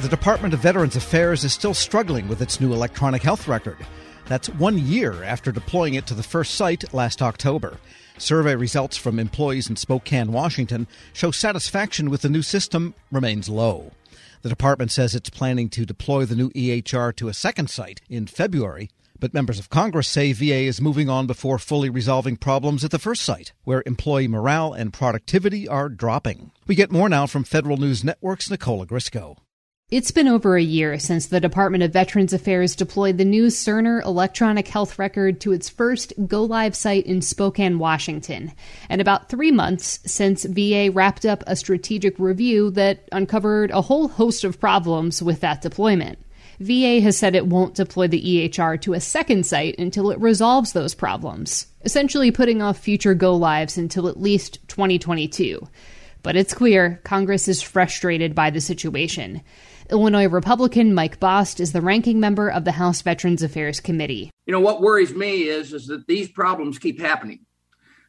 The Department of Veterans Affairs is still struggling with its new electronic health record. That's one year after deploying it to the first site last October. Survey results from employees in Spokane, Washington show satisfaction with the new system remains low. The department says it's planning to deploy the new EHR to a second site in February, but members of Congress say VA is moving on before fully resolving problems at the first site, where employee morale and productivity are dropping. We get more now from Federal News Network's Nicole Ogrysko. It's been over a year since the Department of Veterans Affairs deployed the new Cerner electronic health record to its first go live site in Spokane, Washington, and about three months since VA wrapped up a strategic review that uncovered a whole host of problems with that deployment. VA has said it won't deploy the EHR to a second site until it resolves those problems, essentially putting off future go lives until at least 2022. But it's clear Congress is frustrated by the situation. Illinois Republican Mike Bost is the ranking member of the House Veterans Affairs Committee. You know, what worries me is, is that these problems keep happening.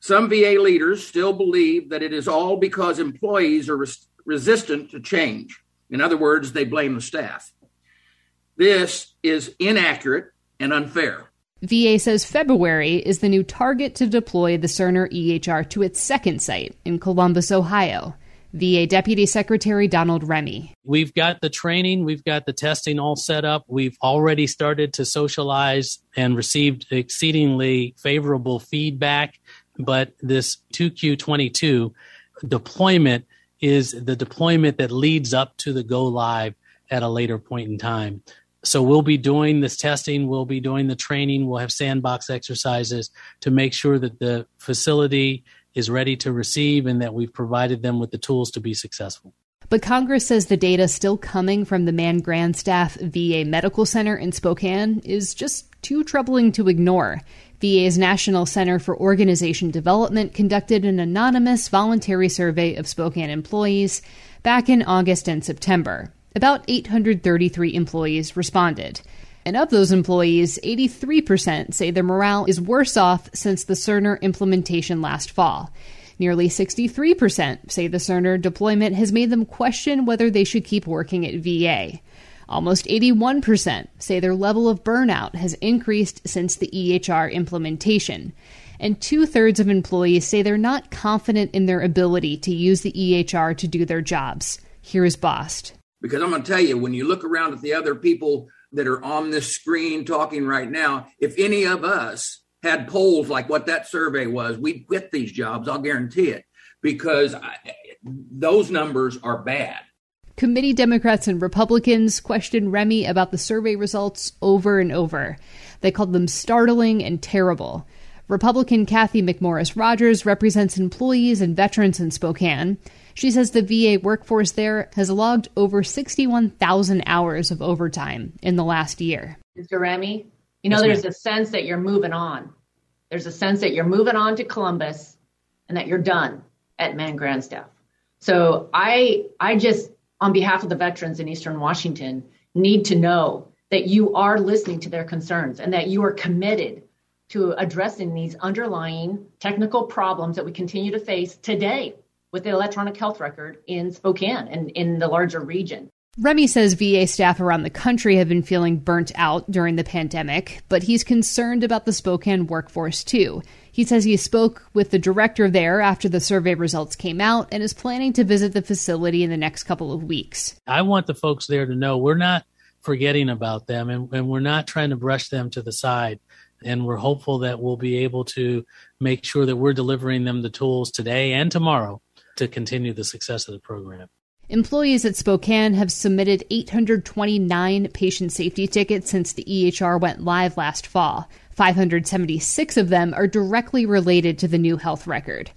Some VA leaders still believe that it is all because employees are res- resistant to change. In other words, they blame the staff. This is inaccurate and unfair. VA says February is the new target to deploy the Cerner EHR to its second site in Columbus, Ohio. VA Deputy Secretary Donald Remy. We've got the training, we've got the testing all set up. We've already started to socialize and received exceedingly favorable feedback. But this 2Q22 deployment is the deployment that leads up to the go live at a later point in time. So we'll be doing this testing, we'll be doing the training, we'll have sandbox exercises to make sure that the facility is ready to receive and that we've provided them with the tools to be successful. But Congress says the data still coming from the Mann Grandstaff VA Medical Center in Spokane is just too troubling to ignore. VA's National Center for Organization Development conducted an anonymous voluntary survey of Spokane employees back in August and September. About 833 employees responded. And of those employees, 83% say their morale is worse off since the Cerner implementation last fall. Nearly 63% say the Cerner deployment has made them question whether they should keep working at VA. Almost 81% say their level of burnout has increased since the EHR implementation. And two thirds of employees say they're not confident in their ability to use the EHR to do their jobs. Here's Bost. Because I'm going to tell you, when you look around at the other people that are on this screen talking right now, if any of us had polls like what that survey was, we'd quit these jobs. I'll guarantee it because I, those numbers are bad. Committee Democrats and Republicans questioned Remy about the survey results over and over. They called them startling and terrible. Republican Cathy McMorris Rodgers represents employees and veterans in Spokane. She says the VA workforce there has logged over 61,000 hours of overtime in the last year. Mr. Remy, you know, yes, there's ma'am. a sense that you're moving on. There's a sense that you're moving on to Columbus and that you're done at Mann Grandstaff. So I, I just, on behalf of the veterans in Eastern Washington, need to know that you are listening to their concerns and that you are committed to addressing these underlying technical problems that we continue to face today with the electronic health record in Spokane and in the larger region. Remy says VA staff around the country have been feeling burnt out during the pandemic, but he's concerned about the Spokane workforce too. He says he spoke with the director there after the survey results came out and is planning to visit the facility in the next couple of weeks. I want the folks there to know we're not forgetting about them and, and we're not trying to brush them to the side. And we're hopeful that we'll be able to make sure that we're delivering them the tools today and tomorrow to continue the success of the program. Employees at Spokane have submitted 829 patient safety tickets since the EHR went live last fall. 576 of them are directly related to the new health record.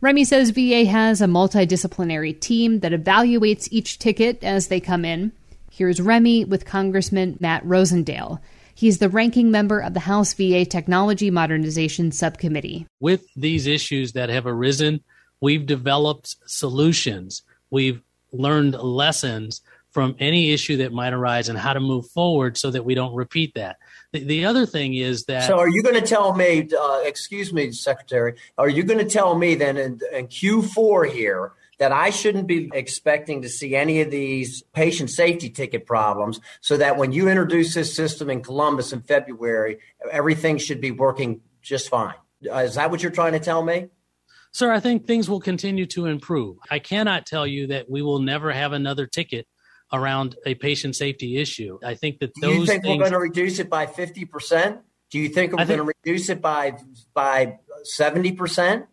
Remy says VA has a multidisciplinary team that evaluates each ticket as they come in. Here's Remy with Congressman Matt Rosendale. He's the ranking member of the House VA Technology Modernization Subcommittee. With these issues that have arisen, we've developed solutions. We've learned lessons from any issue that might arise and how to move forward so that we don't repeat that. The, the other thing is that. So, are you going to tell me, uh, excuse me, Secretary, are you going to tell me then in, in Q4 here that I shouldn't be expecting to see any of these patient safety ticket problems so that when you introduce this system in Columbus in February, everything should be working just fine. Uh, is that what you're trying to tell me? Sir, I think things will continue to improve. I cannot tell you that we will never have another ticket around a patient safety issue. I think that those Do you think things, we're going to reduce it by 50%? Do you think we're going to reduce it by by 70%?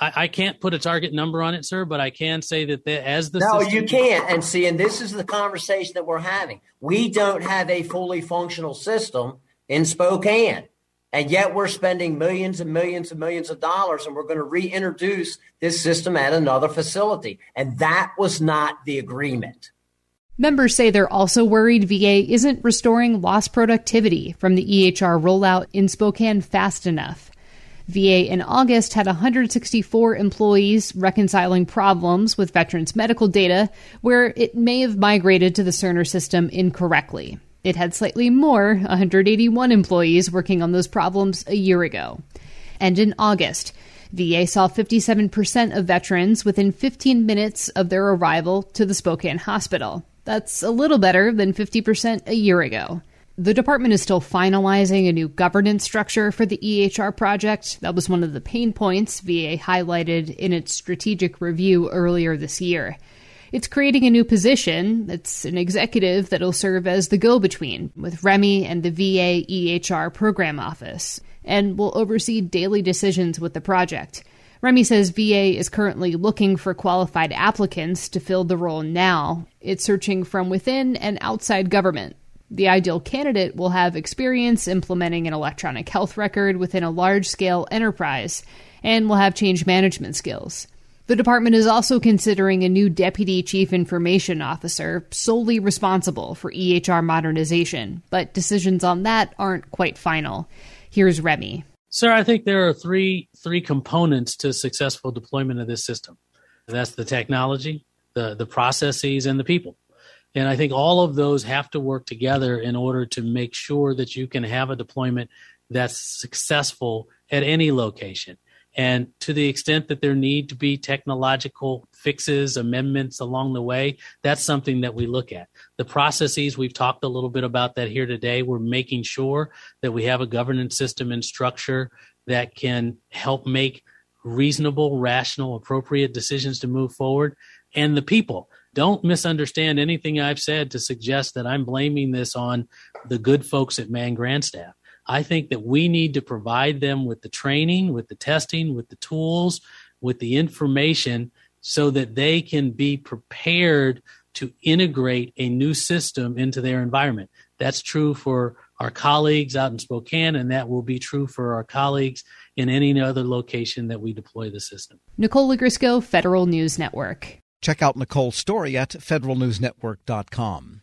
I, I, can't put a target number on it, sir, but I can say that the, as the no, system- you can't. And see, and this is the conversation that we're having. We don't have a fully functional system in Spokane, and yet we're spending millions and millions and millions of dollars, and we're going to reintroduce this system at another facility, and that was not the agreement. Members say they're also worried VA isn't restoring lost productivity from the EHR rollout in Spokane fast enough. VA in August had 164 employees reconciling problems with veterans' medical data where it may have migrated to the Cerner system incorrectly. It had slightly more, 181 employees working on those problems a year ago. And in August, VA saw 57% of veterans within 15 minutes of their arrival to the Spokane hospital. That's a little better than 50% a year ago. The department is still finalizing a new governance structure for the EHR project. That was one of the pain points VA highlighted in its strategic review earlier this year. It's creating a new position. It's an executive that'll serve as the go between with Remy and the VA EHR program office and will oversee daily decisions with the project. Remy says VA is currently looking for qualified applicants to fill the role now. It's searching from within and outside government. The ideal candidate will have experience implementing an electronic health record within a large scale enterprise and will have change management skills. The department is also considering a new deputy chief information officer solely responsible for EHR modernization, but decisions on that aren't quite final. Here's Remy. Sir, I think there are three three components to successful deployment of this system. That's the technology, the the processes, and the people. And I think all of those have to work together in order to make sure that you can have a deployment that's successful at any location. And to the extent that there need to be technological fixes, amendments along the way, that's something that we look at. The processes, we've talked a little bit about that here today. We're making sure that we have a governance system and structure that can help make reasonable, rational, appropriate decisions to move forward. And the people. Don't misunderstand anything I've said to suggest that I'm blaming this on the good folks at Mann Grandstaff. I think that we need to provide them with the training, with the testing, with the tools, with the information so that they can be prepared to integrate a new system into their environment. That's true for our colleagues out in Spokane, and that will be true for our colleagues in any other location that we deploy the system. Nicole Ogrysko, Federal News Network. Check out Nicole's story at federalnewsnetwork.com.